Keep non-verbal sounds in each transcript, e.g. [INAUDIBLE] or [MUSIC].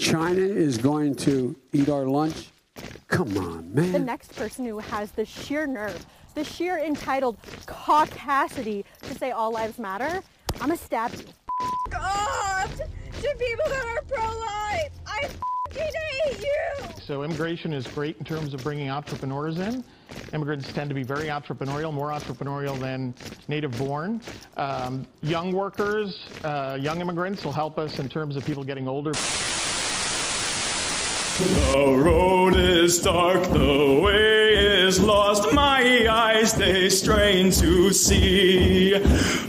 China is going to eat our lunch? Come on, man. The next person who has the sheer nerve, the sheer entitled caucasity to say all lives matter, I'm gonna stab you. God! To people that are pro-life! I hate you! So immigration is great in terms of bringing entrepreneurs in. Immigrants tend to be very entrepreneurial, more entrepreneurial than native born. Um, young workers, uh, young immigrants will help us in terms of people getting older. The road is dark, the way is lost. My eyes they strain to see.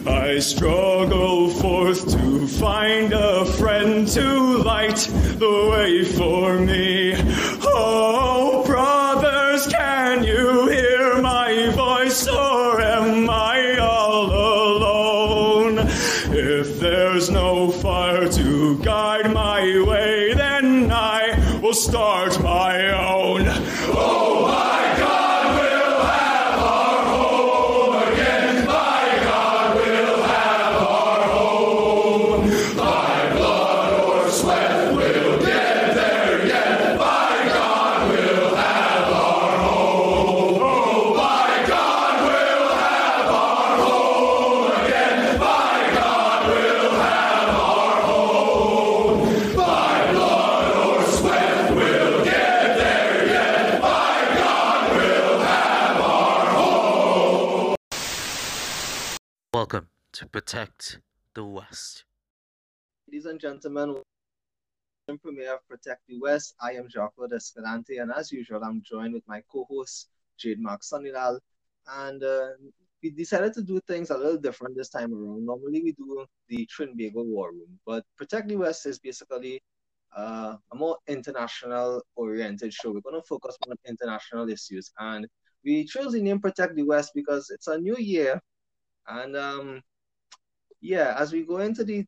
I struggle forth to find a friend to light the way for me. Protect the West. Ladies and gentlemen, welcome to Premier of Protect the West. I am Jacques Escalante, and as usual, I'm joined with my co-host Jade Mark Sunilal. And uh, we decided to do things a little different this time around. Normally, we do the Trinbago War Room, but Protect the West is basically uh, a more international-oriented show. We're going to focus on international issues, and we chose the name Protect the West because it's a new year, and um, yeah, as we go into the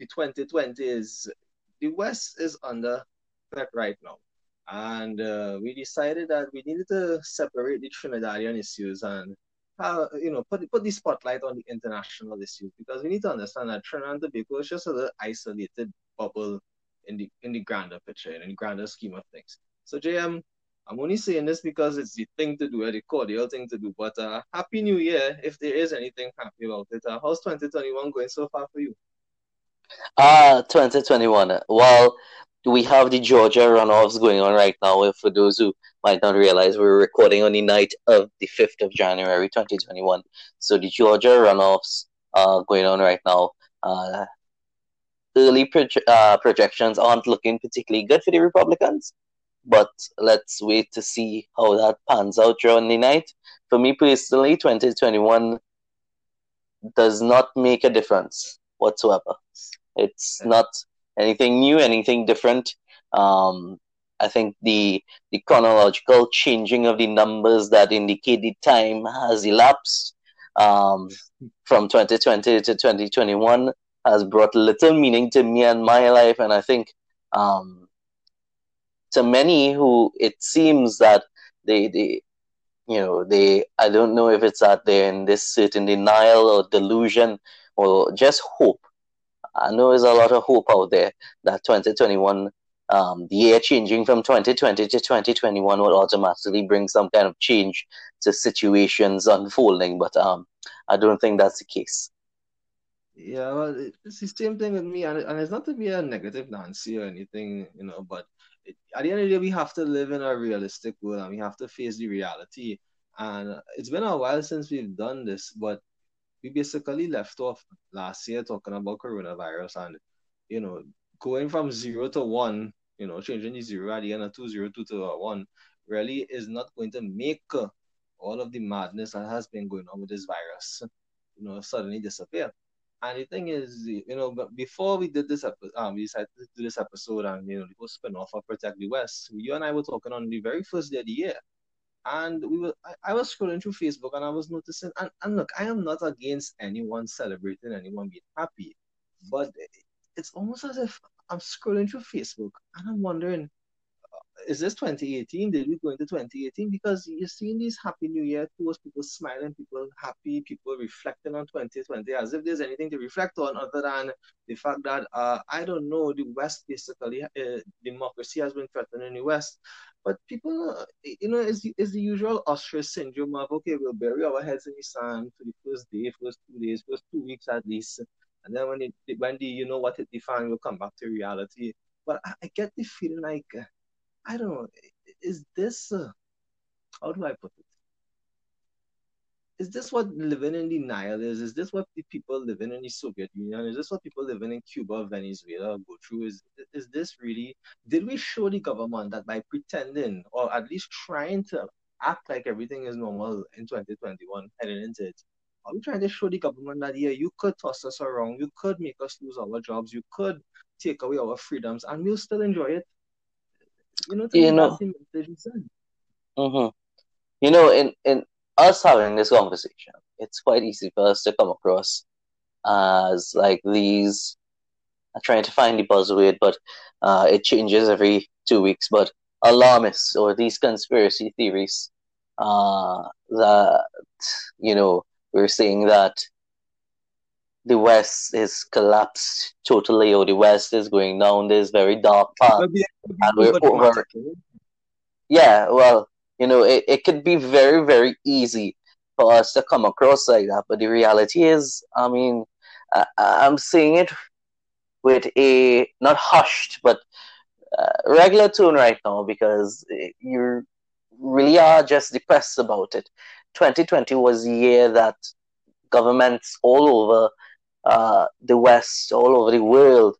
the 2020s, the West is under threat right now. And uh, we decided that we needed to separate the Trinidadian issues and uh, you know put put the spotlight on the international issues because we need to understand that Trinidad and Tobago is just a little isolated bubble in the in the grander picture, in the grander scheme of things. So JM, I'm only saying this because it's the thing to do, the cordial thing to do. But uh, happy New Year, if there is anything happy about it. Uh, how's 2021 going so far for you? Ah, 2021. Well, we have the Georgia runoffs going on right now. For those who might not realize, we're recording on the night of the 5th of January 2021. So the Georgia runoffs are going on right now. Uh, early uh, projections aren't looking particularly good for the Republicans, but let's wait to see how that pans out during the night. For me personally, 2021 does not make a difference whatsoever. It's not anything new, anything different. Um, I think the the chronological changing of the numbers that indicate the time has elapsed um, from 2020 to 2021 has brought little meaning to me and my life, and I think um, to many who it seems that they they you know they I don't know if it's that they're in this certain denial or delusion or just hope I know there's a lot of hope out there that 2021, um, the year changing from 2020 to 2021 will automatically bring some kind of change to situations unfolding, but um, I don't think that's the case. Yeah, well, it's the same thing with me, and, and it's not to be a negative Nancy or anything, you know, but at the end of the day, we have to live in a realistic world and we have to face the reality. And it's been a while since we've done this, but we basically left off last year talking about coronavirus and you know going from zero to one you know changing the zero at the end of two zero two to one really is not going to make all of the madness that has been going on with this virus you know suddenly disappear and the thing is you know but before we did this episode um, we decided to do this episode and you know the spin off of protect the west you and i were talking on the very first day of the year. And we were I, I, was scrolling through Facebook and I was noticing and, and look, I am not against anyone celebrating anyone being happy, but it's almost as if I'm scrolling through Facebook and I'm wondering is this 2018? Did we go into 2018? Because you're seeing these Happy New Year tours, people smiling, people happy, people reflecting on 2020 as if there's anything to reflect on other than the fact that, uh, I don't know, the West basically, uh, democracy has been threatened in the West. But people, uh, you know, it's, it's the usual ostrich syndrome of, okay, we'll bury our heads in the sand for the first day, first two days, first two weeks at least. And then when, it, when the, you know what, it fan, we'll come back to reality. But I, I get the feeling like, uh, I don't know. Is this uh, how do I put it? Is this what living in denial is? Is this what the people living in the Soviet Union? Is this what people living in Cuba, Venezuela go through? Is is this really? Did we show the government that by pretending or at least trying to act like everything is normal in 2021 heading into it? Are we trying to show the government that yeah, you could toss us around, you could make us lose our jobs, you could take away our freedoms, and we'll still enjoy it? You know, You know. Mm-hmm. You know, in in us having this conversation, it's quite easy for us to come across as like these. I'm trying to find the buzzword, but uh, it changes every two weeks. But alarmists or these conspiracy theories uh, that you know we're saying that the West is collapsed totally, or the West is going down this very dark path, and we're over. Yeah, well, you know, it, it could be very, very easy for us to come across like that, but the reality is, I mean, I, I'm seeing it with a not hushed, but uh, regular tone right now because you really are just depressed about it. 2020 was the year that governments all over uh, the West, all over the world,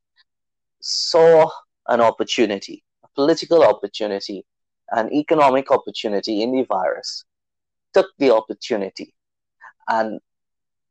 saw an opportunity, a political opportunity, an economic opportunity in the virus, took the opportunity, and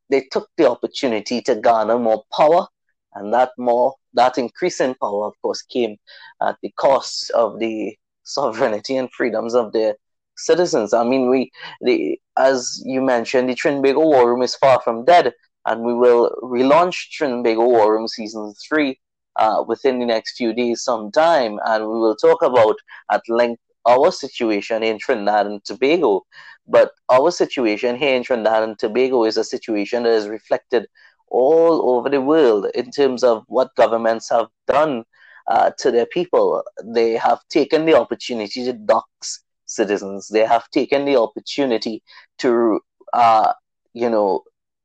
they took the opportunity to garner more power, and that more that increase in power, of course, came at the cost of the sovereignty and freedoms of their citizens. I mean, we, the, as you mentioned, the Trinbago War Room is far from dead and we will relaunch Trinbago War Room Season 3 uh, within the next few days sometime, and we will talk about at length our situation in Trinidad and Tobago. But our situation here in Trinidad and Tobago is a situation that is reflected all over the world in terms of what governments have done uh, to their people. They have taken the opportunity to dox citizens. They have taken the opportunity to, uh, you know,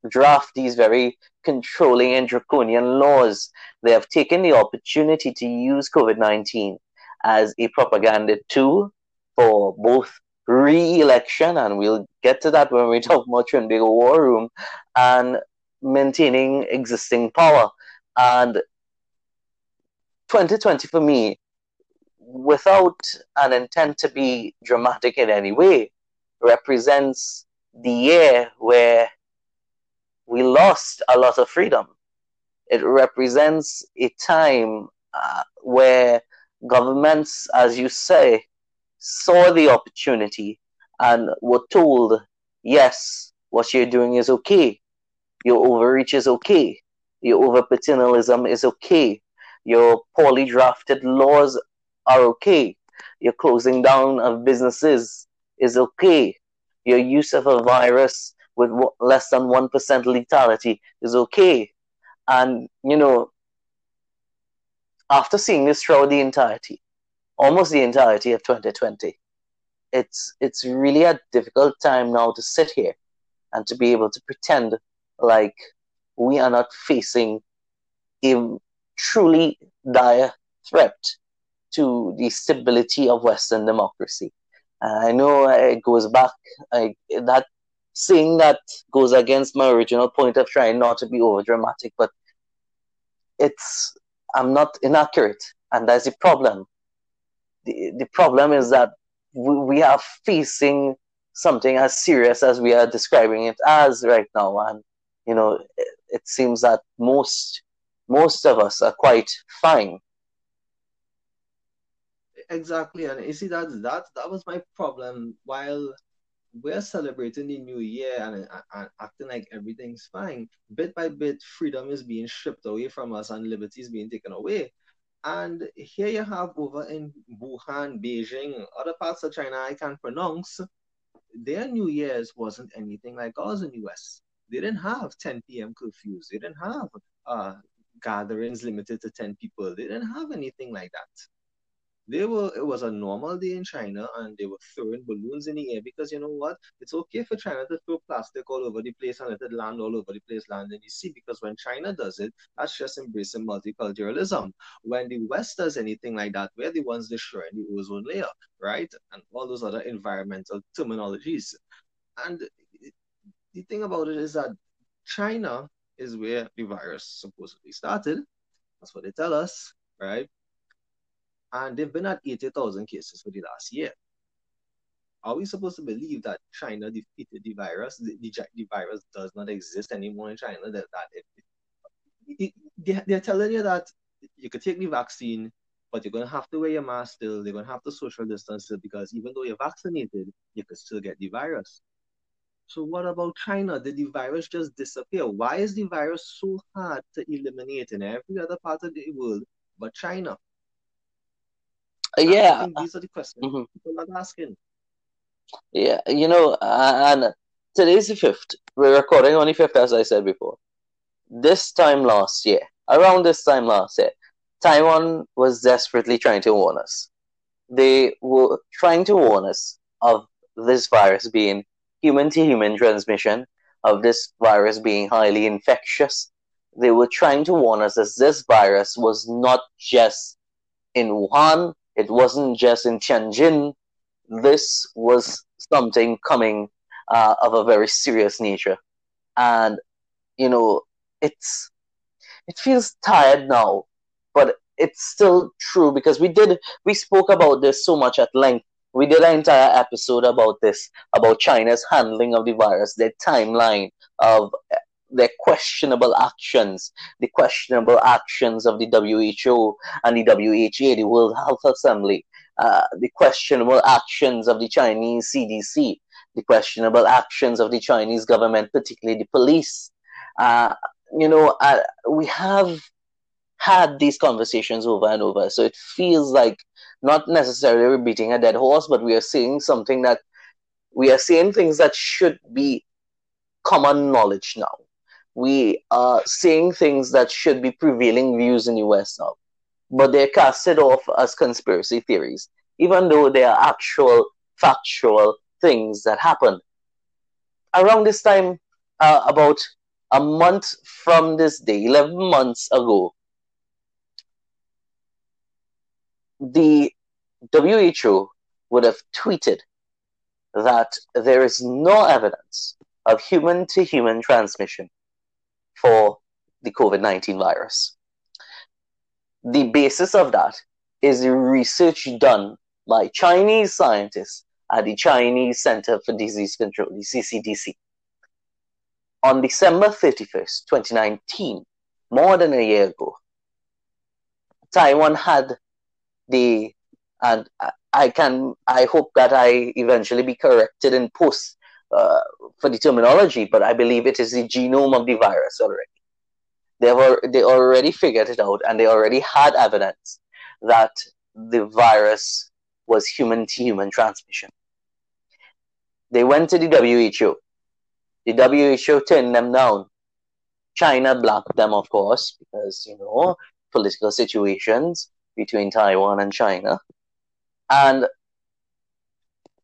draft these very controlling and draconian laws. They have taken the opportunity to use COVID 19 as a propaganda tool for both re election, and we'll get to that when we [LAUGHS] talk about Trinbago War Room, and maintaining existing power. And 2020 for me, without an intent to be dramatic in any way, represents the year where we lost a lot of freedom. It represents a time uh, where governments, as you say, saw the opportunity and were told, yes, what you're doing is okay. Your overreach is okay. Your over paternalism is okay. Your poorly drafted laws are okay. Your closing down of businesses is okay. Your use of a virus with less than 1% lethality is okay. And, you know, after seeing this throughout the entirety, almost the entirety of 2020, it's, it's really a difficult time now to sit here and to be able to pretend like we are not facing a truly dire threat to the stability of Western democracy. I know it goes back, I, that saying that goes against my original point of trying not to be over dramatic, but it's I'm not inaccurate, and that's the problem. The, the problem is that we, we are facing something as serious as we are describing it as right now, and you know it, it seems that most most of us are quite fine. Exactly, and you see that that that was my problem. While we're celebrating the new year and, and, acting like everything's fine. Bit by bit, freedom is being stripped away from us and liberty is being taken away. And here you have over in Wuhan, Beijing, other parts of China I can't pronounce, their New Year's wasn't anything like ours in the US. They didn't have 10 p.m. curfews. They didn't have uh, gatherings limited to 10 people. They didn't have anything like that they were it was a normal day in China and they were throwing balloons in the air because you know what? It's okay for China to throw plastic all over the place and let it land all over the place, land in the sea. Because when China does it, that's just embracing multiculturalism. When the West does anything like that, we're the ones destroying the ozone layer, right? And all those other environmental terminologies. And the thing about it is that China is where the virus supposedly started. That's what they tell us, right? And they've been at 80,000 cases for the last year. Are we supposed to believe that China defeated the virus? The, the, the virus does not exist anymore in China. That, that it, it, it, they're telling you that you could take the vaccine, but you're going to have to wear your mask still. They're going to have to social distance still because even though you're vaccinated, you could still get the virus. So what about China? Did the virus just disappear? Why is the virus so hard to eliminate in every other part of the world but China? Yeah. these are the questions mm-hmm. people are asking. Yeah, you know, and today's the 5th. We're recording on the 5th, as I said before. This time last year, around this time last year, Taiwan was desperately trying to warn us. They were trying to warn us of this virus being human to human transmission, of this virus being highly infectious. They were trying to warn us that this virus was not just in Wuhan, it wasn't just in Tianjin. This was something coming uh, of a very serious nature. And, you know, it's, it feels tired now, but it's still true because we did, we spoke about this so much at length. We did an entire episode about this, about China's handling of the virus, their timeline of the questionable actions, the questionable actions of the WHO and the WHA, the World Health Assembly, uh, the questionable actions of the Chinese CDC, the questionable actions of the Chinese government, particularly the police. Uh, you know, uh, we have had these conversations over and over, so it feels like not necessarily we're beating a dead horse, but we are saying something that we are saying things that should be common knowledge now we are saying things that should be prevailing views in the West now, but they're casted off as conspiracy theories, even though they are actual factual things that happened. Around this time, uh, about a month from this day, 11 months ago, the WHO would have tweeted that there is no evidence of human to human transmission for the COVID 19 virus. The basis of that is the research done by Chinese scientists at the Chinese Center for Disease Control, the CCDC. On December 31st, 2019, more than a year ago, Taiwan had the, and I can, I hope that I eventually be corrected in post uh, for the terminology, but I believe it is the genome of the virus already. They were they already figured it out, and they already had evidence that the virus was human to human transmission. They went to the WHO. The WHO turned them down. China blocked them, of course, because you know political situations between Taiwan and China, and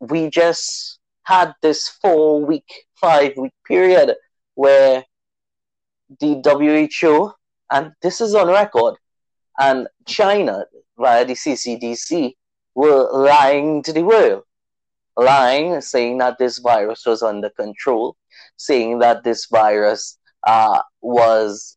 we just had this four week, five week period where the WHO, and this is on record, and China via the CCDC were lying to the world. Lying, saying that this virus was under control, saying that this virus uh, was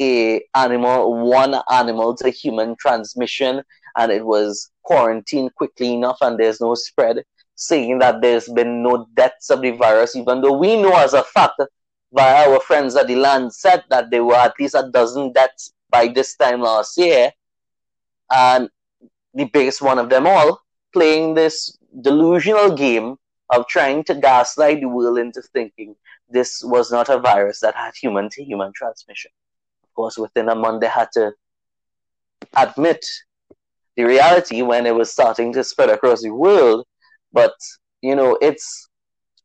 a animal, one animal to human transmission, and it was quarantined quickly enough, and there's no spread saying that there's been no deaths of the virus, even though we know as a fact by our friends at the Lancet that there were at least a dozen deaths by this time last year. And the biggest one of them all, playing this delusional game of trying to gaslight the world into thinking this was not a virus that had human to human transmission. Of course, within a month, they had to admit the reality when it was starting to spread across the world. But you know, it's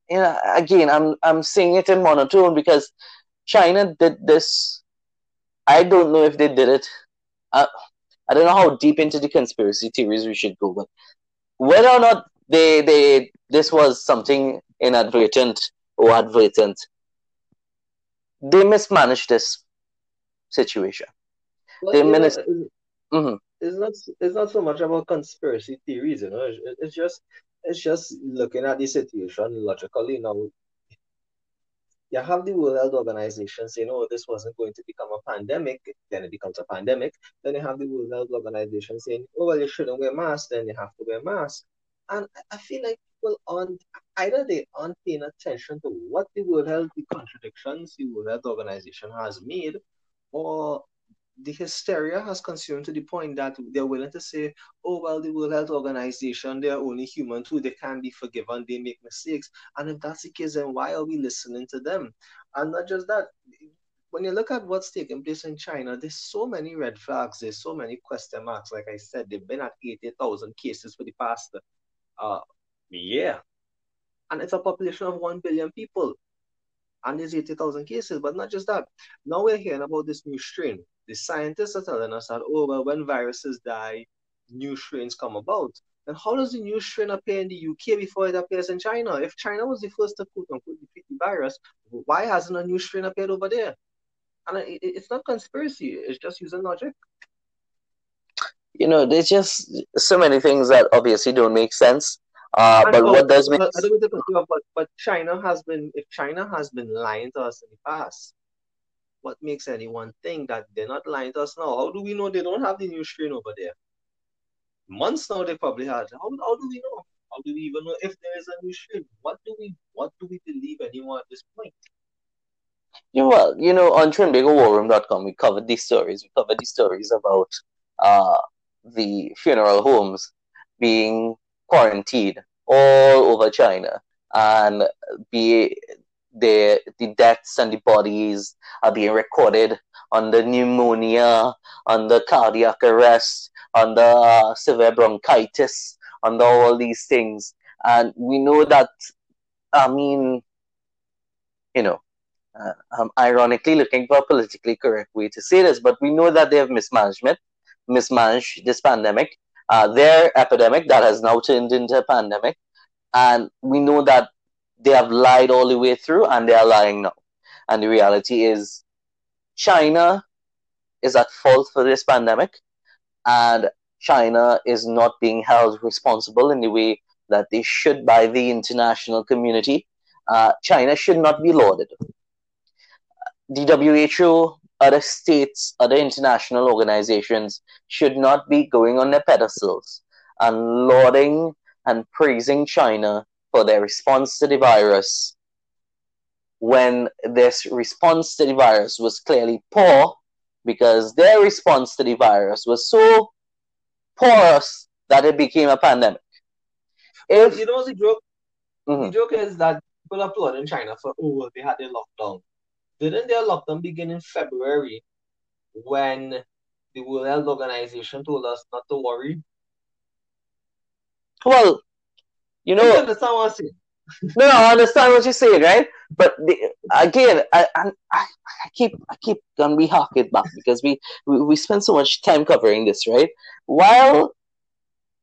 you know, again, I'm I'm saying it in monotone because China did this. I don't know if they did it. I, I don't know how deep into the conspiracy theories we should go, but whether or not they they this was something inadvertent or advertent, they mismanaged this situation. Well, They managed. it's, mhm. it's not it's not so much about conspiracy theories, you know. It's, it's just it's just looking at the situation logically. Now, you have the World Health Organization saying, "Oh, this wasn't going to become a pandemic," then it becomes a pandemic. Then you have the World Health Organization saying, "Oh, well, you shouldn't wear masks," then you have to wear masks. And I- I feel like people aren't either they aren't paying attention to what the World Health, the contradictions the World Health Organization has made, or the hysteria has consumed to the point that they're willing to say, oh, well, the World Health Organization, they're only human too. They can be forgiven. They make mistakes. And if that's the case, then why are we listening to them? And not just that, when you look at what's taking place in China, there's so many red flags. There's so many question marks. Like I said, they've been at 80,000 cases for the past uh, year. And it's a population of 1 billion people. And there's 80,000 cases. But not just that. Now we're hearing about this new strain the scientists are telling us that, oh, well, when viruses die, new strains come about. And how does the new strain appear in the UK before it appears in China? If China was the first to quote unquote defeat the virus, why hasn't a new strain appeared over there? And it, it's not conspiracy, it's just using logic. You know, there's just so many things that obviously don't make sense. Uh, but oh, what does make I don't mean to cut you off, but, but China has been, if China has been lying to us in the past, what makes anyone think that they're not lying to us now? How do we know they don't have the new strain over there? Months now they probably had. How, how do we know? How do we even know if there is a new strain? What do we what do we believe anymore at this point? know, well, you know, on TrinbagoWarroom.com, we covered these stories. We covered these stories about uh, the funeral homes being quarantined all over China, and be the the deaths and the bodies are being recorded under pneumonia, under cardiac arrest, under uh, severe bronchitis, under all these things, and we know that. I mean, you know, uh, I'm ironically looking for a politically correct way to say this, but we know that they have mismanagement, mismanaged this pandemic, uh, their epidemic that has now turned into a pandemic, and we know that they have lied all the way through, and they are lying now. And the reality is, China is at fault for this pandemic, and China is not being held responsible in the way that they should by the international community. Uh, China should not be lauded the WHO, other states, other international organizations should not be going on their pedestals and lauding and praising China for their response to the virus when this response to the virus was clearly poor because their response to the virus was so porous that it became a pandemic. If You know the joke? Mhm. The joke is that people applaud in China for oh well, they had their lockdown. Didn't their lockdown begin in February when the World Health Organization told us not to worry? well, you know, understand what I'm saying? No, no, I understand what you're saying, right? But the, again, I, I, I keep, I keep gonna be harking back because we, we, we spend so much time covering this, right? While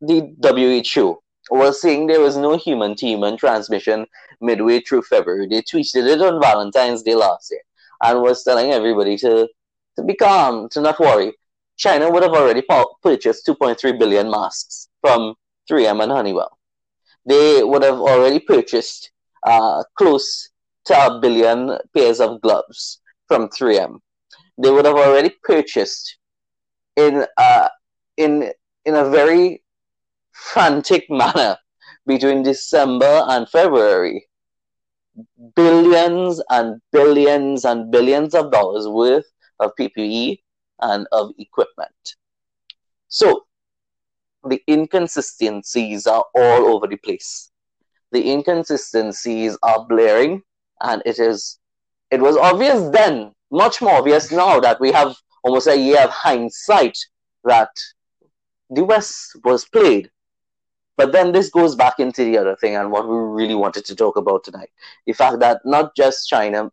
the WHO was saying there was no human to human transmission midway through February, they tweeted it on Valentine's Day last year and was telling everybody to, to be calm, to not worry. China would have already purchased 2.3 billion masks from 3M and Honeywell they would have already purchased uh, close to a billion pairs of gloves from 3M. They would have already purchased in uh, in in a very frantic [LAUGHS] manner between December and February billions and billions and billions of dollars worth of PPE and of equipment. So the inconsistencies are all over the place. The inconsistencies are blaring, and it is it was obvious then, much more obvious now that we have almost a year of hindsight that the West was played. But then this goes back into the other thing and what we really wanted to talk about tonight. The fact that not just China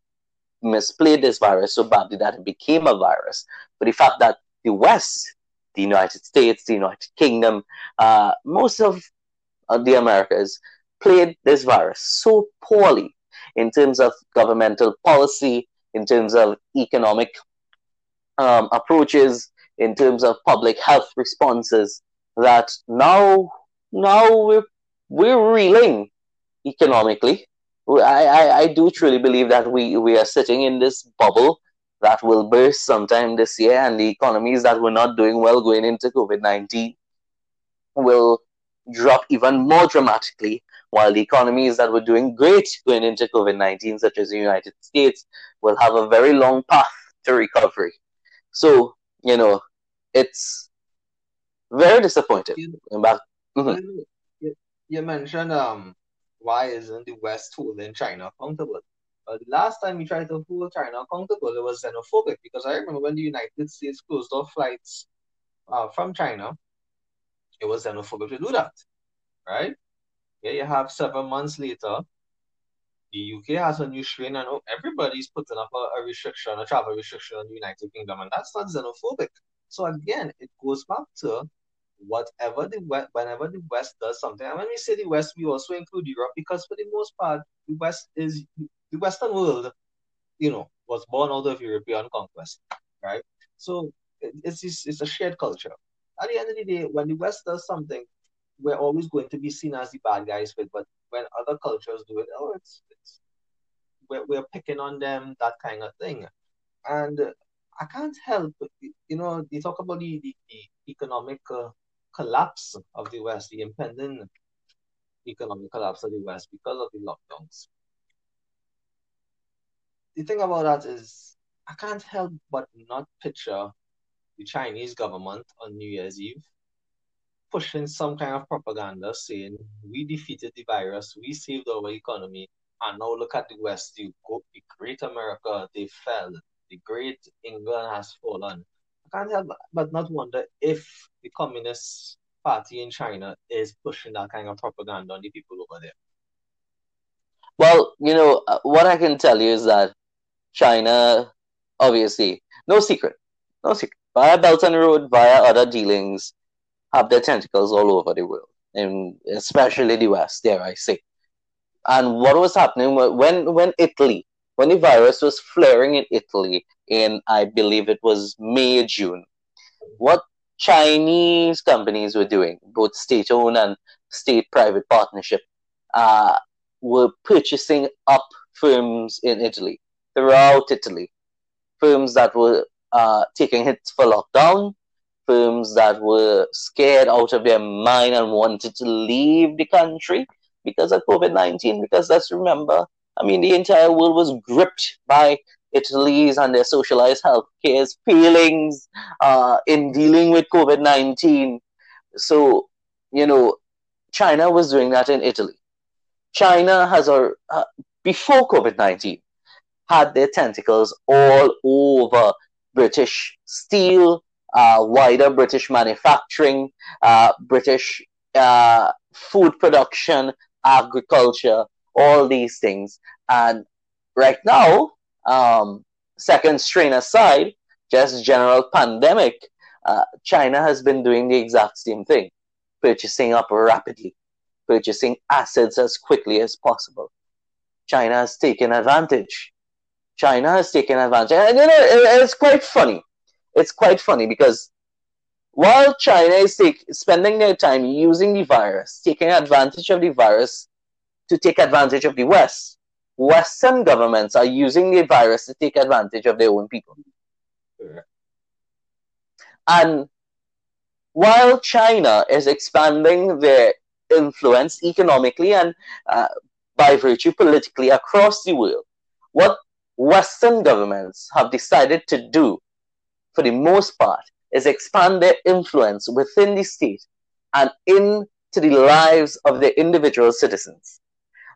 misplayed this virus so badly that it became a virus, but the fact that the West, the United States, the United Kingdom, uh, most of the Americas played this virus so poorly in terms of governmental policy, in terms of economic um, approaches, in terms of public health responses, that now now we're we're reeling economically. I, I, I do truly believe that we, we are sitting in this bubble that will burst sometime this year, and the economies that were not doing well going into COVID 19 will drop even more dramatically, while the economies that were doing great going into COVID 19, such as the United States, will have a very long path to recovery. So, you know, it's very disappointing. You, mm-hmm. you, you mentioned um why isn't the West holding China accountable? The last time we tried to hold China accountable, it was xenophobic because I remember when the United States closed off flights uh, from China, it was xenophobic to do that, right? Yeah, you have seven months later, the UK has a new strain, and everybody's putting up a, a restriction, a travel restriction on the United Kingdom, and that's not xenophobic. So again, it goes back to whatever the West, whenever the West does something, and when we say the West, we also include Europe because for the most part, the West is the Western world, you know, was born out of European conquest, right? So it's it's a shared culture. At the end of the day, when the West does something, we're always going to be seen as the bad guys with. But when other cultures do it, oh, it's it's we're, we're picking on them, that kind of thing. And I can't help, you know, they talk about the, the, the economic uh, collapse of the West, the impending economic collapse of the West because of the lockdowns. The thing about that is, I can't help but not picture the Chinese government on New Year's Eve pushing some kind of propaganda saying, we defeated the virus, we saved our economy, and now look at the West, the, the great America, they fell, the great England has fallen I can't help but not wonder if the Communist Party in China is pushing that kind of propaganda on the people over there. Well, you know, uh, what I can tell you is that China, obviously, no secret, no secret, via Belt and Road, via other dealings, have their tentacles all over the world, and especially the West, dare I say. And what was happening when, when Italy, when the virus was flaring in Italy, in, I believe it was May, June. What Chinese companies were doing, both state owned and state private partnership, uh, were purchasing up firms in Italy, throughout Italy. Firms that were uh, taking hits for lockdown, firms that were scared out of their mind and wanted to leave the country because of COVID 19. Because let's remember, I mean, the entire world was gripped by Italy's and their socialized healthcare's feelings uh, in dealing with COVID 19. So, you know, China was doing that in Italy. China has, a, uh, before COVID 19, had their tentacles all over British steel, uh, wider British manufacturing, uh, British uh, food production, agriculture, all these things. And right now, um, second strain aside, just general pandemic, uh, China has been doing the exact same thing, purchasing up rapidly, purchasing assets as quickly as possible. China has taken advantage. China has taken advantage. And you know, it, it's quite funny. It's quite funny because while China is take, spending their time using the virus, taking advantage of the virus to take advantage of the West, Western governments are using the virus to take advantage of their own people. And while China is expanding their influence economically and uh, by virtue politically across the world, what Western governments have decided to do, for the most part, is expand their influence within the state and into the lives of their individual citizens.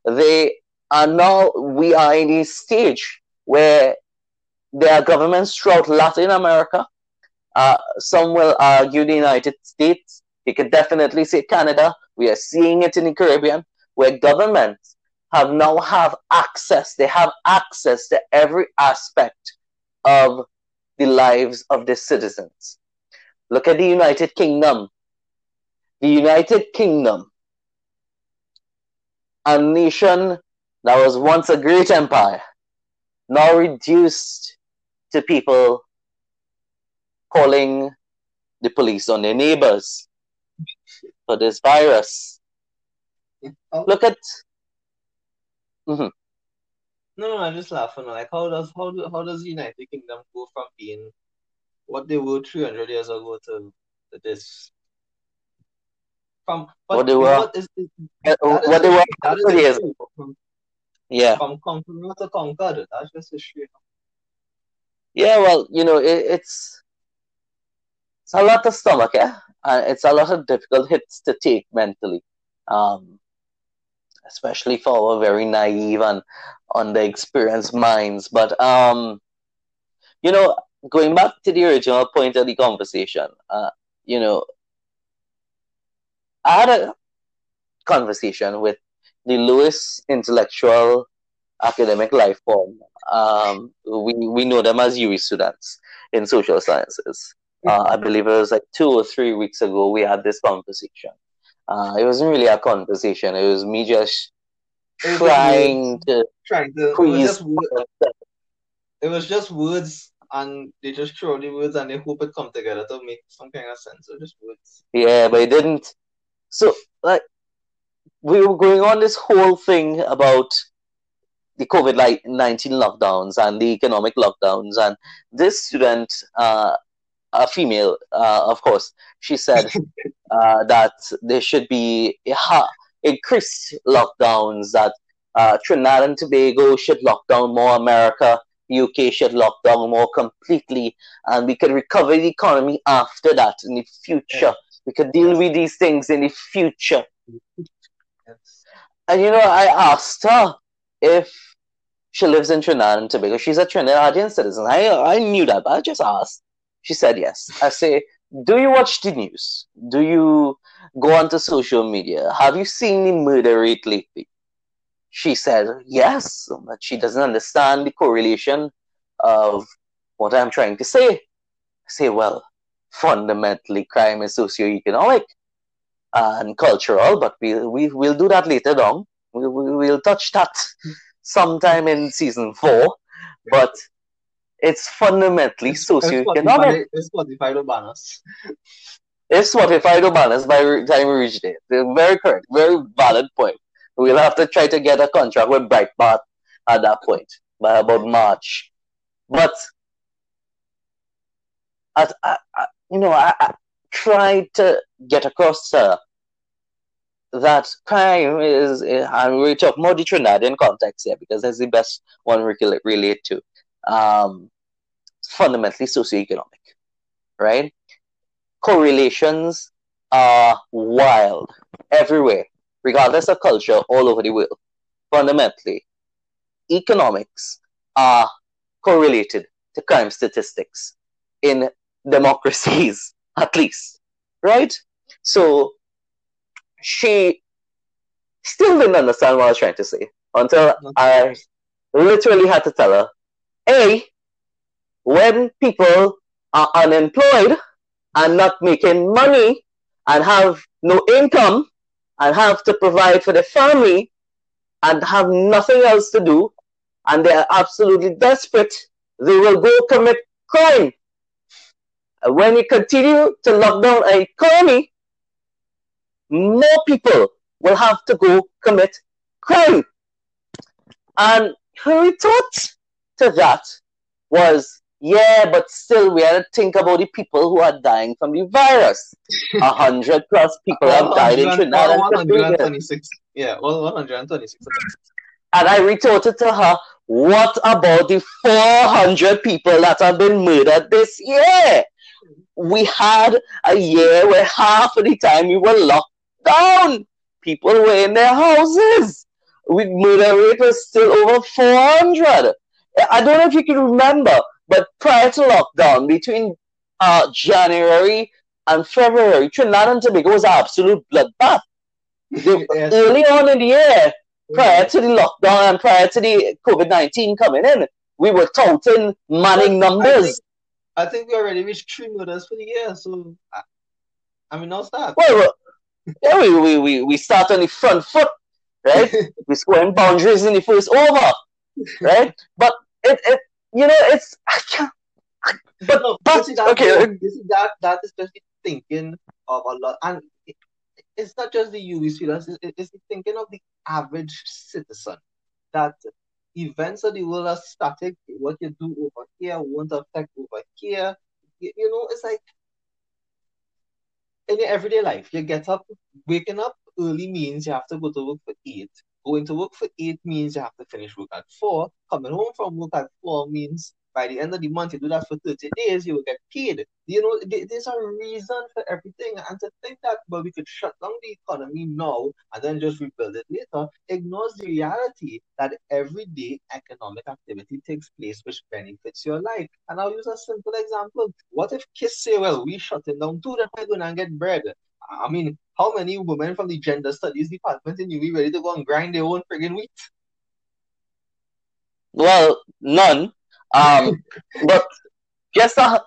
They are now we are in a stage where there are governments throughout Latin America, Uh, some will argue the United States. You could definitely say Canada. We are seeing it in the Caribbean, where governments have now have access. They have access to every aspect of the lives of the citizens. Look at the United Kingdom. The United Kingdom, a nation that was once a great empire, now reduced to people calling the police on their neighbors for this virus. Oh. Look at. Mhm. No, no, I'm just laughing. Like, how does how do, how does the United Kingdom go from being what they were 300 years ago to, to this? From What they were- what is, is- Uh, what they were history. 100 years history. From, Yeah. from conqueror to conquered. That's just history. Yeah, well, you know, it, it's it's a lot of stomach, yeah, and it's a lot of difficult hits to take mentally, um, especially for our very naive and underexperienced minds. But um, you know, going back to the original point of the conversation, uh, you know, I had a conversation with the lowest intellectual academic life form. Um, we we know them as UWI students in social sciences. Uh, I believe it was like two or three weeks ago we had this conversation. Uh, it wasn't really a conversation. It was me just was trying to Trying to, it was just it was just words and they just throw the words and they hope it come together to make some kind of sense. So just words. Yeah, but it didn't. So, like, we were going on this whole thing about the COVID 19 lockdowns and the economic lockdowns. And this student, uh, a female, uh, of course, she said [LAUGHS] uh, that there should be increased lockdowns, that uh, Trinidad and Tobago should lock down more, America, UK should lock down more completely, and we could recover the economy after that in the future. We could deal with these things in the future. Yes. And you know, I asked her if she lives in Trinidad and Tobago. She's a Trinidadian citizen. I I knew that, but I just asked. She said yes. I say, do you watch the news? Do you go onto social media? Have you seen the murder rate lately? She said yes, but she doesn't understand the correlation of what I'm trying to say. I say, well, fundamentally, crime is socioeconomic and cultural, but we we will do that later on. We, we we'll touch that hmm. sometime in season four, but it's fundamentally It's socioeconomic. It's Spotify to ban us. If Spotify don't us by the time we reach there, very correct, very valid point. We'll have to try to get a contract with Breitbart at that point by about March. But as I, I, you know, I, I tried to get across her that crime is, and we talk more the Trinidadian context here because that's the best one we can relate to. Um, fundamentally socioeconomic, right? Correlations are wild everywhere, regardless of culture, all over the world. Fundamentally, economics are correlated to crime statistics in democracies, [LAUGHS] at least, right? So she still didn't understand what I was trying to say until I literally had to tell her, A, when people are unemployed and not making money and have no income and have to provide for their family and have nothing else to do and they are absolutely desperate, they will go commit crime. When you continue to lock down an economy, more people will have to go commit crime. And her retort to that was, yeah, but still we had to think about the people who are dying from the virus. [LAUGHS] A hundred plus people have died in 100 Trinidad and Tobago. 126. Yeah, well, 126. And I retorted to her, what about the 400 people that have been murdered this year? We had a year where half of the time we were locked down. People were in their houses. With murder rate was still over 400. I don't know if you can remember, but prior to lockdown, between uh, January and February, Trinidad and Tobago was an absolute bloodbath. Yes. Early on in the year, prior to the lockdown and prior to the COVID 19 coming in, we were touting manning But I numbers. think- I think we already reached three murders for the year, so I, I mean, now start. Well, well, yeah, we, we, we, we start on the front foot, right? [LAUGHS] We're scoring boundaries in the first over, right? But it, it you know, it's I can't. But, No, but you see that, okay, you see that that is just thinking of a lot, and it, it's not just the students. It's, it's thinking of the average citizen that events of the world are static. What you do over here won't affect over here. You, you know, it's like in your everyday life, you get up, waking up early means you have to go to work for eight. Going to work for eight means you have to finish work at four. Coming home from work at four means by the end of the month, you do that for 30 days, you will get paid. You know, there's a reason for everything. And to think that, well, we could shut down the economy now and then just rebuild it later ignores the reality that everyday economic activity takes place which benefits your life. And I'll use a simple example. What if kids say, well, we shut it down too, then we're going to get bread? I mean, how many women from the gender studies department in UWI ready to go and grind their own friggin' wheat? well, none. Um, [LAUGHS] but just to,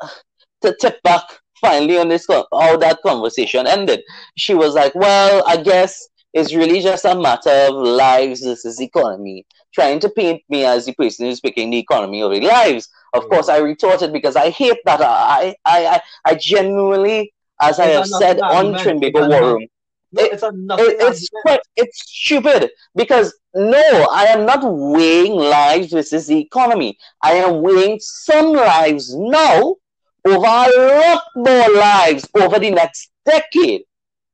to tip back finally on this, how that conversation ended, she was like, well, I guess it's really just a matter of lives versus economy. Trying to paint me as the person who's picking the economy over lives. Of Mm. course, I retorted because I hate that. I, I, I, I genuinely, as I have said on. Trinbago It's War Room, It- it's it, it's quite it's stupid because no, I am not weighing lives versus the economy. I am weighing some lives now over a lot more lives over the next decade.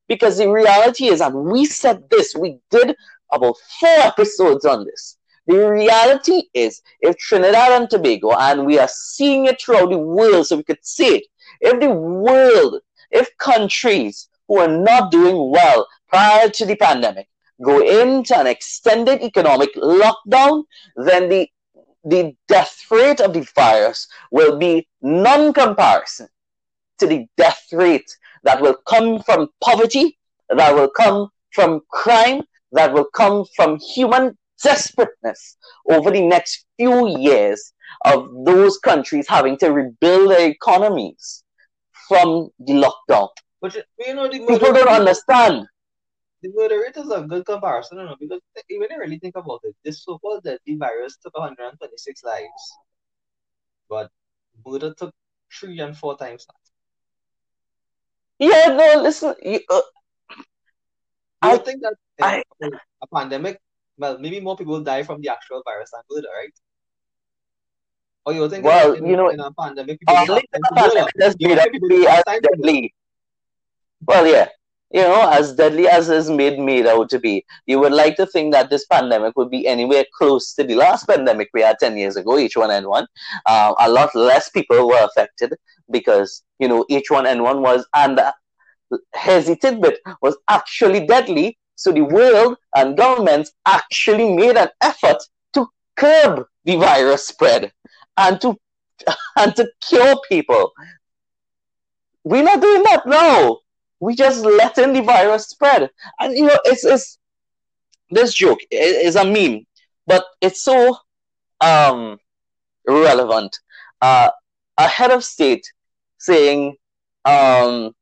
Because the reality is, and we said this, we did about four episodes on this. The reality is, if Trinidad and Tobago, and we are seeing it throughout the world, so we could see it, if the world, if countries who are not doing well prior to the pandemic go into an extended economic lockdown, then the the death rate of the virus will be non-comparison to the death rate that will come from poverty, that will come from crime, that will come from human desperateness over the next few years of those countries having to rebuild their economies from the lockdown. But you, know, the People don't understand. the rate is a good comparison, you know, because when you really think about it, this so-called deadly virus took 126 lives, but murder took three and four times that. Yeah, no, listen. You, uh, I- think that I- a pandemic, well, maybe more people die from the actual virus than murder, right? Or you think Well, in, you know, in a pandemic, uh, don't have listen, time to murder? that's You made think up people to be as have time to murder? deadly. Well, yeah, you know, as deadly as is made made out to be. You would like to think that this pandemic would be anywhere close to the last pandemic we had ten years ago, H1N1. Uh, a lot less people were affected because you know H1N1 was and uh, here's the tidbit was actually deadly. So the world and governments actually made an effort to curb the virus spread and to [LAUGHS] and to cure people. We're not doing that now. We just letting the virus spread. And you know, it's it's this joke is a meme, but it's so um relevant. Uh, a head of state saying, um,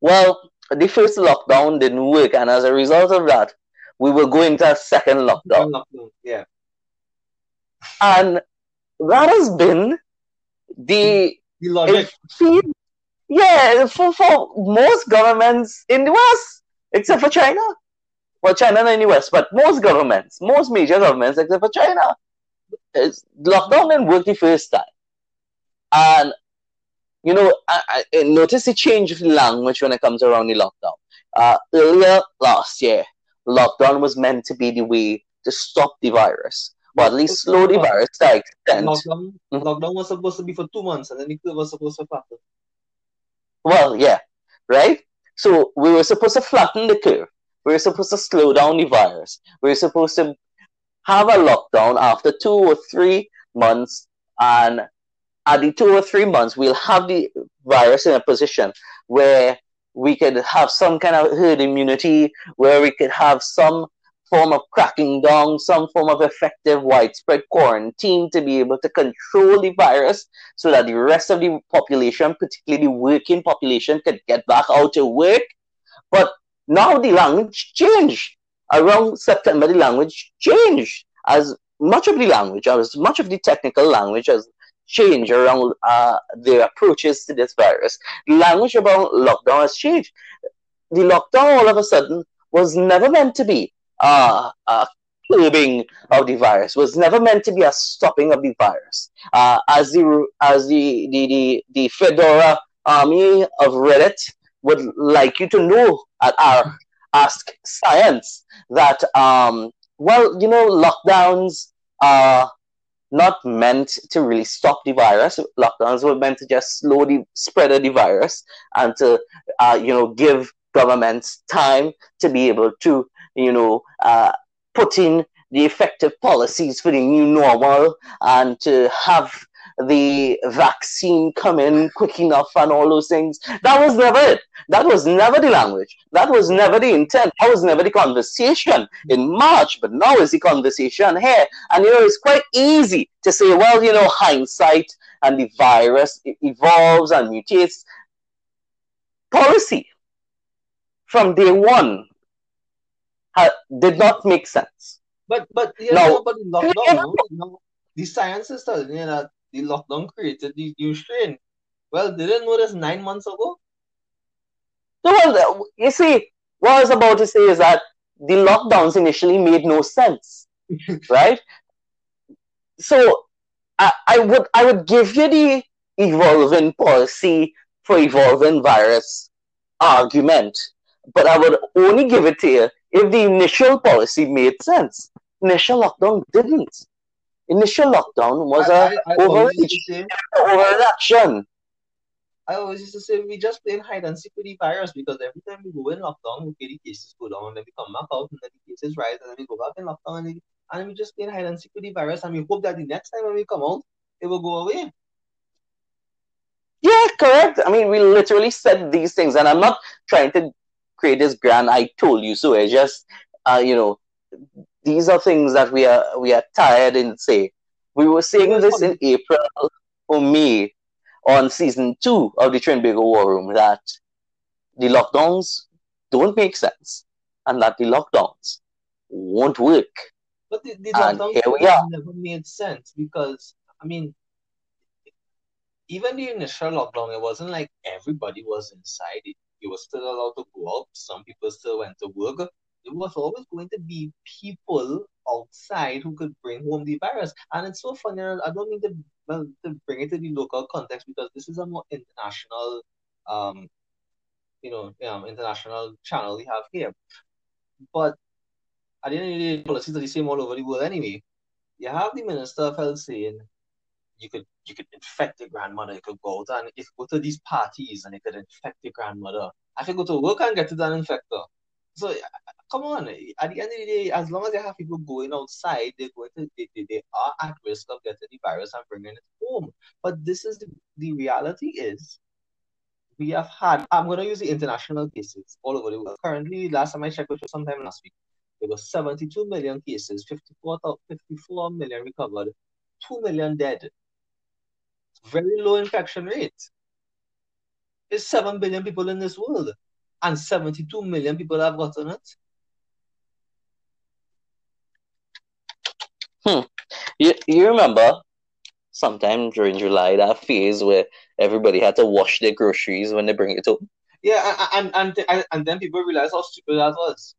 well, the first lockdown didn't work, and as a result of that, we will go into a second lockdown. Lockdown, Yeah. And that has been the The logic. yeah, for, for most governments in the West, except for China. Well, China not in the West, but most governments, most major governments, except for China, it's, lockdown didn't work the first time. And, you know, I, I notice the change of language when it comes around the lockdown. Uh, earlier last year, lockdown was meant to be the way to stop the virus, or at least slow the virus to an extent. Lockdown, Mhm. lockdown was supposed to be for two months, and then the curve was supposed to flatten. Well, yeah, right? So we were supposed to flatten the curve. We were supposed to slow down the virus. We were supposed to have a lockdown after two or three months and at the two or three months, we'll have the virus in a position where we could have some kind of herd immunity, where we could have some form of cracking down, some form of effective widespread quarantine to be able to control the virus so that the rest of the population, particularly the working population, could get back out to work. But now the language changed. Around September, the language changed. As much of the language, as much of the technical language has changed around uh, the approaches to this virus. The language about lockdown has changed. The lockdown all of a sudden was never meant to be uh, a curbing of the virus, was never meant to be a stopping of the virus. Uh, as the as the, the, the, the Fedora army of Reddit would like you to know at our Ask Science that um, well, you know, lockdowns are not meant to really stop the virus. Lockdowns were meant to just slow the spread of the virus and to, uh, you know, give governments time to be able to, you know, uh, put in the effective policies for the new normal and to have the vaccine come in quick enough and all those things. That was never it. That was never the language. That was never the intent. That was never the conversation in March. But now is the conversation here. And you know, it's quite easy to say, well, you know, hindsight and the virus evolves and mutates. Policy from day one did not make sense. But but you No. know, but the lockdown, you know, the science is telling you that the lockdown created the new strain. Well, didn't know this nine months ago. No, well, you see, what I was about to say is that the lockdowns initially made no sense, [LAUGHS] right? So I, I would I would give you the evolving policy for evolving virus argument, but I would only give it to you if the initial policy made sense. Initial lockdown didn't. Initial lockdown was I, a I, I always overreach, used to say, overreaction. I always used to say we just playing hide and seek with the virus because every time we go in lockdown, we see the cases go down, and then we come back out, and then the cases rise, and then we go back in lockdown, and, then- and we just playing hide and seek with the virus, and we hope that the next time when we come out, it will go away. Yeah, correct. I mean, we literally said these things, and I'm not trying to create this grand "I told you so." It's just, uh, you know, these are things that we are we are tired in say. We were saying this in April or May on season two of the Trinbago War Room that the lockdowns don't make sense, and that the lockdowns won't work. But the, the And lockdown here we are. never made sense because I mean, even the initial lockdown, it wasn't like everybody was inside. It, you were still allowed to go out. Some people still went to work. There was always going to be people outside who could bring home the virus. And it's so funny. I don't mean to well to bring it to the local context because this is a more international, um, you know, um, international channel we have here. But at the end of the day, policies are the same all over the world anyway. You have the Minister of Health saying you could you could infect your grandmother, you could go out and go to these parties and you could infect your grandmother. I could go to work and get it an infector. So uh, come on, at the end of the day, as long as you have people going outside, they're going to they, they, they are at risk of getting the virus and bringing it home. But this is the, the reality is we have had I'm gonna use the international cases all over the world. Currently, last time I checked, which was sometime last week, there were 72 million cases, 54, 54 million recovered, 2 million dead. Very low infection rate. There's 7 billion people in this world, and 72 million people have gotten it. Hmm. You, you remember sometime during July that phase where everybody had to wash their groceries when they bring it home? Yeah, and and and, and then people realize how stupid that was.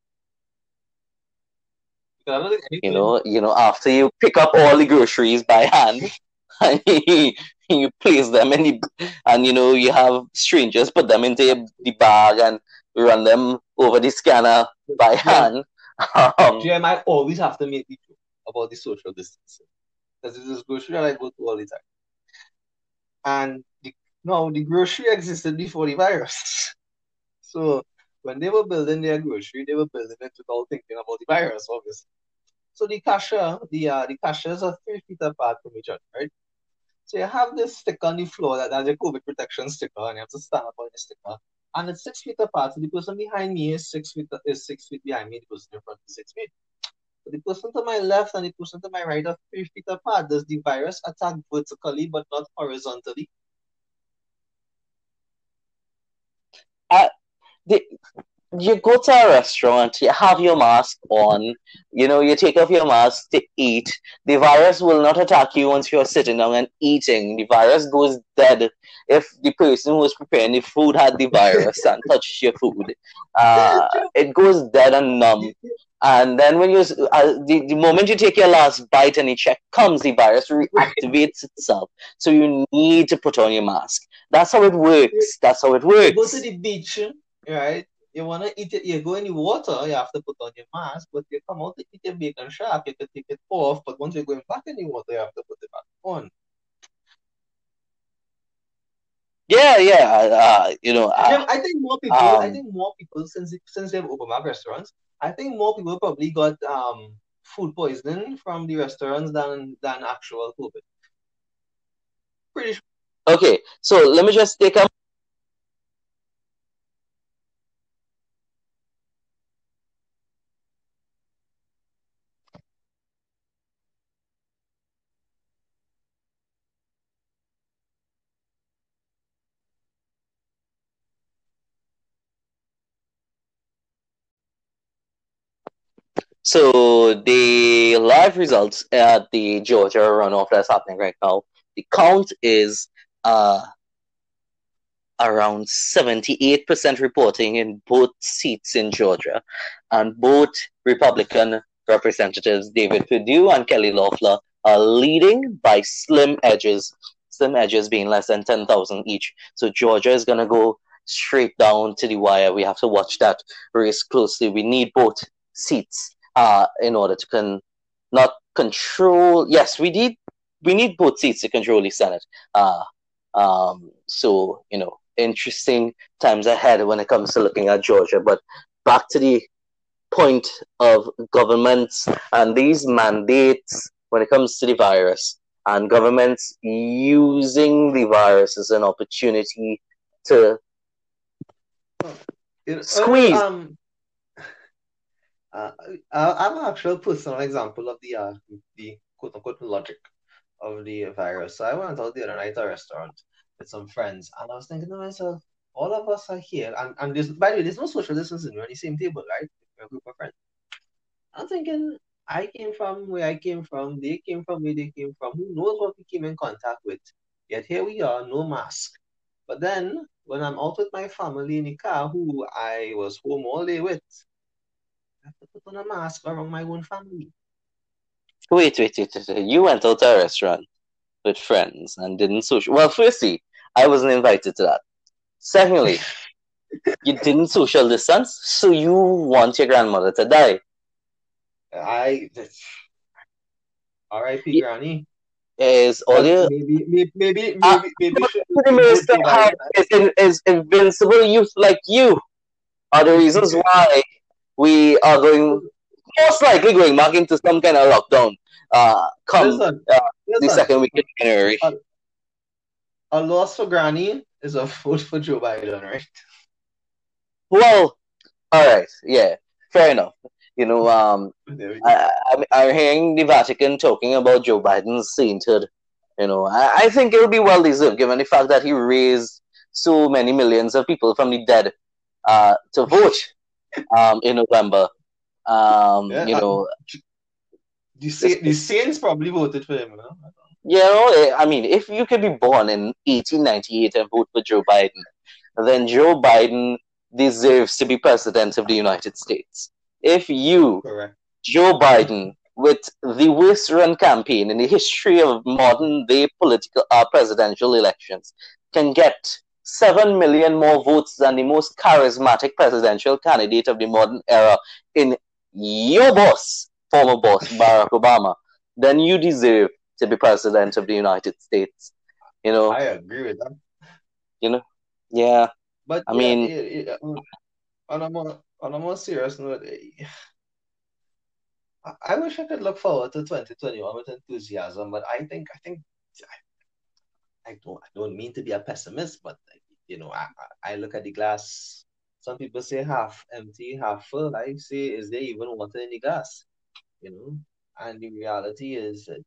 Because I don't think You know, you know, after you pick up all the groceries by hand [LAUGHS] and [LAUGHS] you, place them in the and you know you have strangers put them into the bag and run them over the scanner by hand. [LAUGHS] Um, I always have to make the joke about the social distancing. Because this grocery that I go to all the time. And the, no, the grocery existed before the virus. [LAUGHS] So when they were building their grocery, they were building it without thinking about the virus, obviously. So the cashier, the uh, the cashiers are three feet apart from each other, right? So you have this sticker on the floor that has a COVID protection sticker, and you have to stand up on the sticker. And it's six feet apart. So the person behind me is six feet is six feet behind me. The person in front is six feet. But the person to my left and the person to my right are three feet apart. Does the virus attack vertically but not horizontally? Uh, the, you go to a restaurant, you have your mask on, you know, you take off your mask to eat. The virus will not attack you once you're sitting down and eating. The virus goes dead if the person who was preparing the food had the virus and [LAUGHS] touched your food. Uh, it goes dead and numb. And then when you, uh, the, the moment you take your last bite and the check comes, the virus reactivates itself. So you need to put on your mask. That's how it works. That's how it works. You go to the beach, right? You wanna eat it, you go in the water, you have to put on your mask, but you come out to eat your bake and shark, you can take it off, but once you're going back in the water, you have to put it back on. Yeah, yeah, uh, you know. Uh, I think more people. Um, I think more people since since they've opened up restaurants. I think more people probably got um food poisoning from the restaurants than than actual COVID. Pretty sure. Okay, so let me just take a So the live results at the Georgia runoff that's happening right now, the count is uh, around 78% reporting in both seats in Georgia. And both Republican representatives, David Perdue and Kelly Loeffler, are leading by slim edges, slim edges being less than 10,000 each. So Georgia is going to go straight down to the wire. We have to watch that race closely. We need both seats uh, in order to con- not control. Yes, we need we need both seats to control the Senate. Uh, um, so you know, interesting times ahead when it comes to looking at Georgia. But back to the point of governments and these mandates when it comes to the virus and governments using the virus as an opportunity to squeeze. Um, uh, I'm an actual personal example of the uh, the quote unquote logic of the virus. So I went out the other night at a restaurant with some friends, and I was thinking to myself, all of us are here, and and by the way, there's no social distancing. We're on the same table, right? We're a group of friends. I'm thinking, I came from where I came from. They came from where they came from. Who knows what we came in contact with? Yet here we are, no mask. But then when I'm out with my family in the car, who I was home all day with, to put on a mask around my own family. Wait, wait, wait, wait. You went out to a restaurant with friends and didn't social. Well, firstly, I wasn't invited to that. Secondly, you didn't social distance, so you want your grandmother to die. I. R.I.P. Yeah. Granny. Is all you maybe maybe maybe uh, maybe, maybe is, is invincible youth like you are the reasons why we are going most likely going back into some kind of lockdown. Uh, come listen, uh, listen. the second week in January. A, a loss for Granny is a vote for Joe Biden, right? Well, all right, yeah, fair enough. You know, um, I, I, am hearing the Vatican talking about Joe Biden's sainthood. You know, I, I think it'll be well deserved given the fact that he raised so many millions of people from the dead uh, to vote um, in November. Um, yeah, you know, the, the Saints probably voted for him. You know? You know, I mean, if you could be born in 1898 and vote for Joe Biden, then Joe Biden deserves to be president of the United States. If you, Correct. Joe Biden, with the worst run campaign in the history of modern day political uh, presidential elections, can get 7 million more votes than the most charismatic presidential candidate of the modern era in your boss, former boss, [LAUGHS] Barack Obama, then you deserve to be president of the United States. You know, I agree with that. You know, yeah. But I yeah, mean, yeah, yeah. Um, on a more on a more serious note, I wish I could look forward to 2021 with enthusiasm, but I think I think I don't I don't mean to be a pessimist, but you know, I, I look at the glass. Some people say half empty, half full. I say, is there even water in the glass? You know, and the reality is that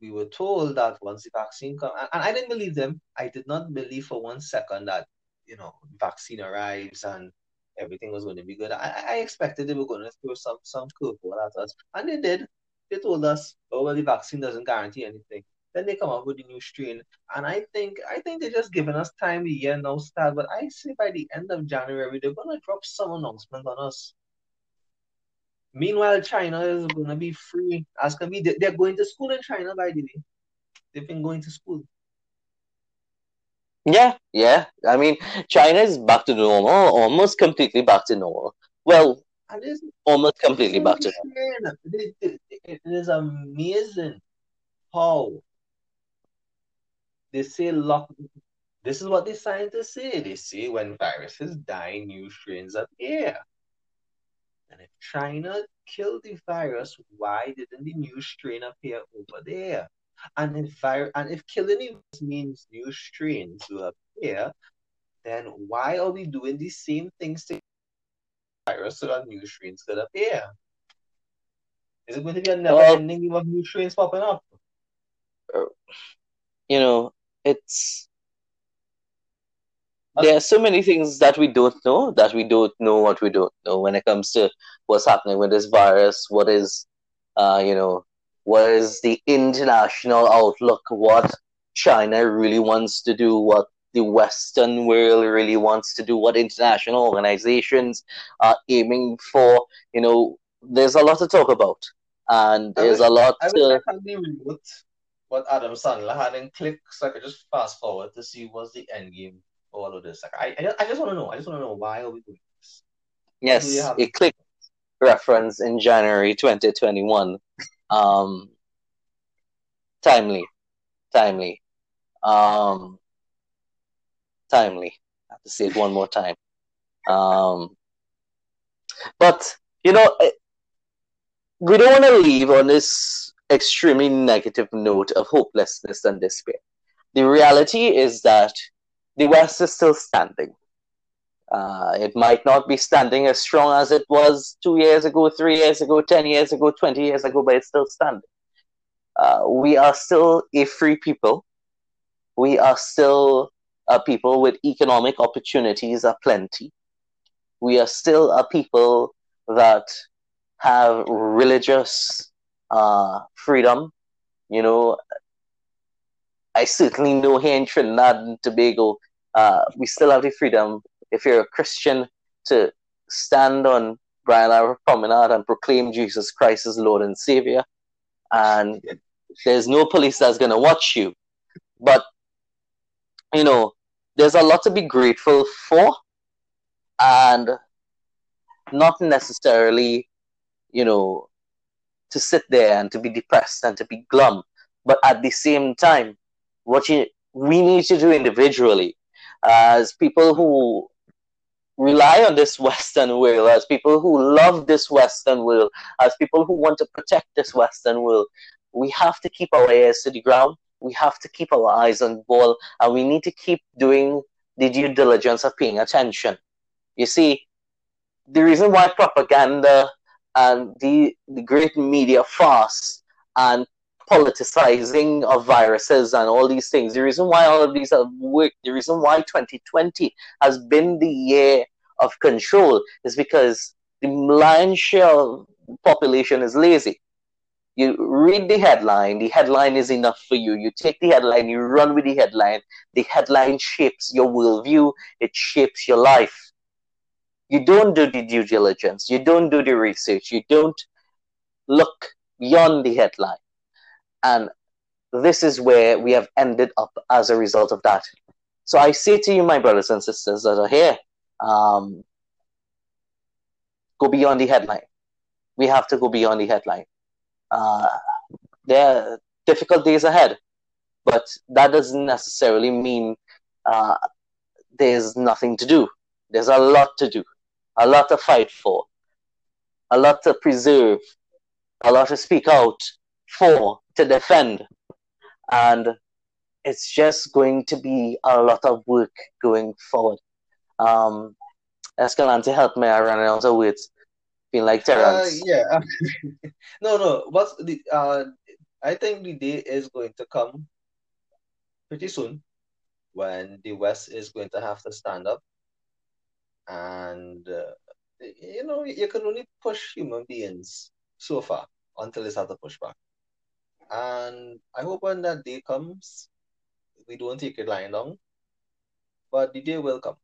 we were told that once the vaccine come, and, and I didn't believe them. I did not believe for one second that you know vaccine arrives and everything was going to be good. I, I expected they were going to throw some some curveball at us, and they did. They told us, oh well, the vaccine doesn't guarantee anything. Then they come up with a new strain, and I think I think they're just giving us time. The year now start, but I say by the end of January they're gonna drop some announcement on us. Meanwhile, China is gonna be free as can be. They're going to school in China, by the way. They've been going to school. Yeah, yeah. I mean, China is back to normal, almost completely back to normal. Well, almost completely back to normal. It is amazing how they say lock. This is what the scientists say. They say when viruses die, new strains appear. And if China killed the virus, why didn't the new strain appear over there? And if vir- and if killing it means new strains will appear, then why are we doing the same things to virus so that new strains could appear? Is it going to be a never-ending game of new strains popping up? Uh, you know, it's there are so many things that we don't know that we don't know what we don't know when it comes to what's happening with this virus what is uh, you know what is the international outlook what china really wants to do what the western world really wants to do what international organizations are aiming for you know there's a lot to talk about. And there's wish, a lot I to I what Adam Sandler had in click so I could just fast forward to see what's the end game for all of this. Like I, I just, I just want to know. I just want to know why are we doing this? yes a click reference in january 2021 um timely timely um timely I have to say it one more time um but you know we don't want to leave on this extremely negative note of hopelessness and despair the reality is that the west is still standing uh, it might not be standing as strong as it was two years ago, three years ago, 10 years ago, 20 years ago, but it's still standing. Uh, we are still a free people. We are still a people with economic opportunities aplenty. We are still a people that have religious uh, freedom. You know, I certainly know here in Trinidad and Tobago, uh, we still have the freedom if you're a Christian, to stand on Brian Lara Promenade and proclaim Jesus Christ as Lord and Savior. And there's no police that's going to watch you. But, you know, there's a lot to be grateful for. And not necessarily, you know, to sit there and to be depressed and to be glum. But at the same time, what you we need to do individually as people who rely on this [LAUGHS] Western world, as people who love this Western world, as people who want to protect this Western world, we have to keep our ears to the ground. We have to keep our eyes on ball, and we need to keep doing the due diligence of paying attention. You see, the reason why propaganda and the, the great media farce and politicizing of viruses and all these things. The reason why all of these have worked, the reason why 2020 has been the year of control is because the lion's share of population is lazy. You read the headline, the headline is enough for you. You take the headline, you run with the headline. The headline shapes your worldview, it shapes your life. You don't do the due diligence, you don't do the research, you don't look beyond the headline. And this is where we have ended up as a result of that. So I say to you, my brothers and sisters that are here, um, go beyond the headline. We have to go beyond the headline. Uh, there are difficult days ahead, but that doesn't necessarily mean uh, there's nothing to do. There's a lot to do, a lot to fight for, a lot to preserve, a lot to speak out for, to defend. And it's just going to be a lot of work going forward. Um, Escalante help me, I ran out of words. Feel like Uh, Terrence. yeah. [LAUGHS] no, no. What's the uh? I think the day is going to come pretty soon when the West is going to have to stand up, and uh, you know you can only push human beings so far until it's have to push back. And I hope when that day comes, we don't take it lying down, but the day will come.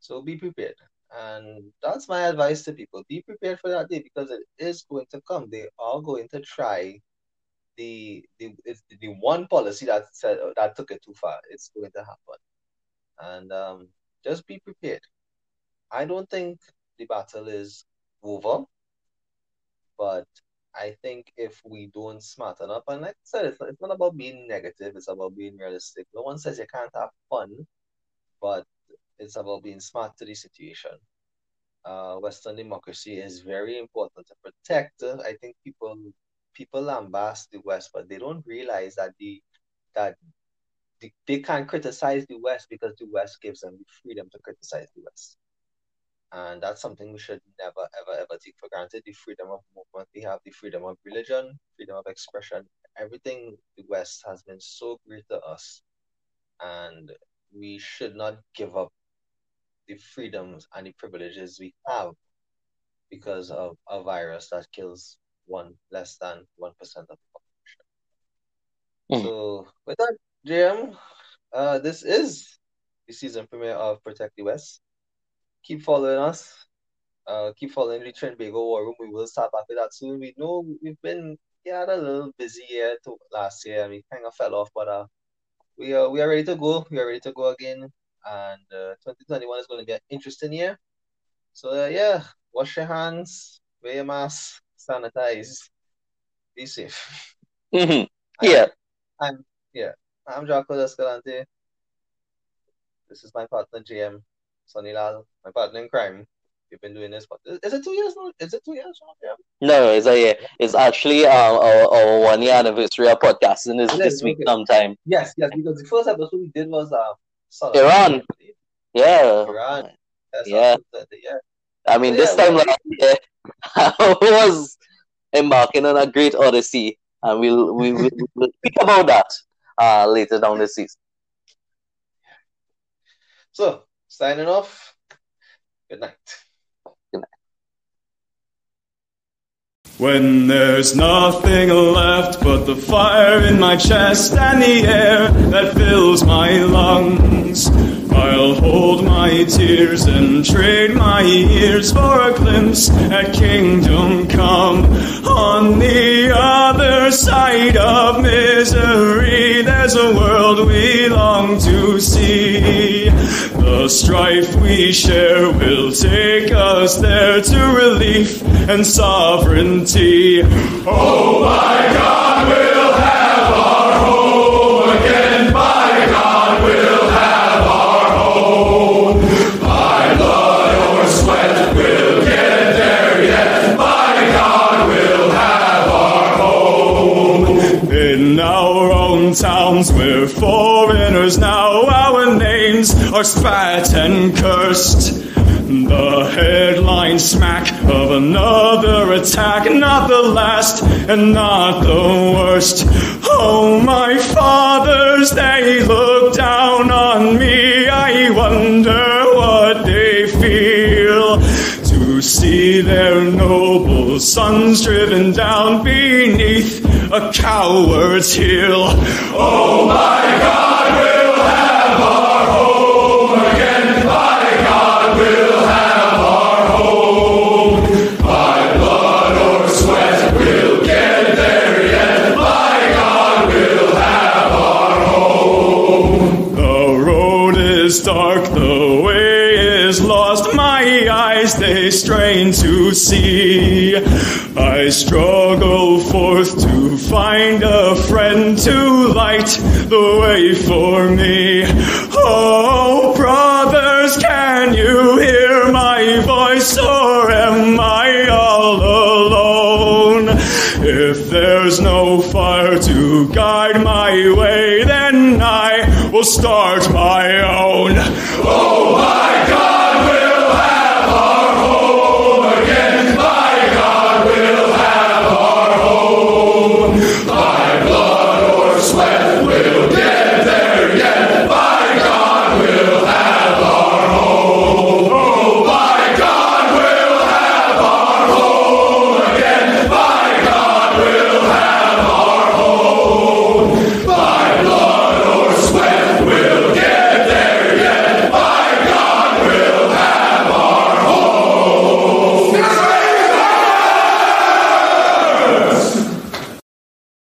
So be prepared. And that's my advice to people. Be prepared for that day because it is going to come. They are going to try the the the one policy that said that took it too far. It's going to happen. And um, just be prepared. I don't think the battle is over, but I think if we don't smarten up, and like I said, it's, it's not about being negative, it's about being realistic. No one says you can't have fun, but it's about being smart to the situation. Uh, Western democracy is very important to protect. Uh, I think people people lambast the West, but they don't realize that the that the, they can't criticize the West because the West gives them the freedom to criticize the West. And that's something we should never, ever, ever take for granted. The freedom of movement, we have the freedom of religion, freedom of expression. Everything the West has been so great to us. And we should not give up the freedoms and the privileges we have because of a virus that kills one less than 1% of the population. Mm. So, with that, JM, uh, this is the season premiere of Protect the West. Keep following us. Uh, keep following the Trinbago War Room. We will start back with that soon. We know we've been we had a little busy year to last year we kind of fell off, but uh, we are we are ready to go. We are ready to go again, and uh, 2021 is going to be an interesting year. So uh, yeah, wash your hands, wear your mask, sanitize, be safe. [LAUGHS] hmm Yeah. I'm yeah. I'm Jaco Escalante. This is my partner JM Sonny Lal, my partner in crime. We've been doing this, but is it two years now? Is it two years now? Yeah. No, it's a, yeah, it's actually um, our, our one year anniversary of podcasting is this week sometime. Yes, yes, because the first episode we did was uh Salah. Iran. Yeah. Iran. Yeah. yeah. I mean, So, this yeah, time last year, [LAUGHS] I was embarking on a great odyssey, and we'll we will we'll speak about that uh, later down the season. So signing off. Good night. Good night. When there's nothing left but the fire in my chest and the air that fills my lungs, I'll hold my tears and trade my ears for a glimpse at kingdom come. On the other side of misery, there's a world we long to see. The strife we share will take us there to relief and sovereignty. Oh my God, we'll have our home again. Towns, we're foreigners now. Our names are spat and cursed. The headline smack of another attack, not the last and not the worst. Oh, my fathers, they look down on me. I wonder what they feel to see their noble sons driven down beneath a coward's heel. Oh, my God, we'll have our home again. By God, we'll have our home. By blood or sweat, we'll get there yet. By God, we'll have our home. The road is dark, the way is lost. My eyes, they strain to see. I struggle friend to light the way for me. Oh, brothers, can you hear my voice or am I all alone? If there's no fire to guide my way, then I will start my own. Oh my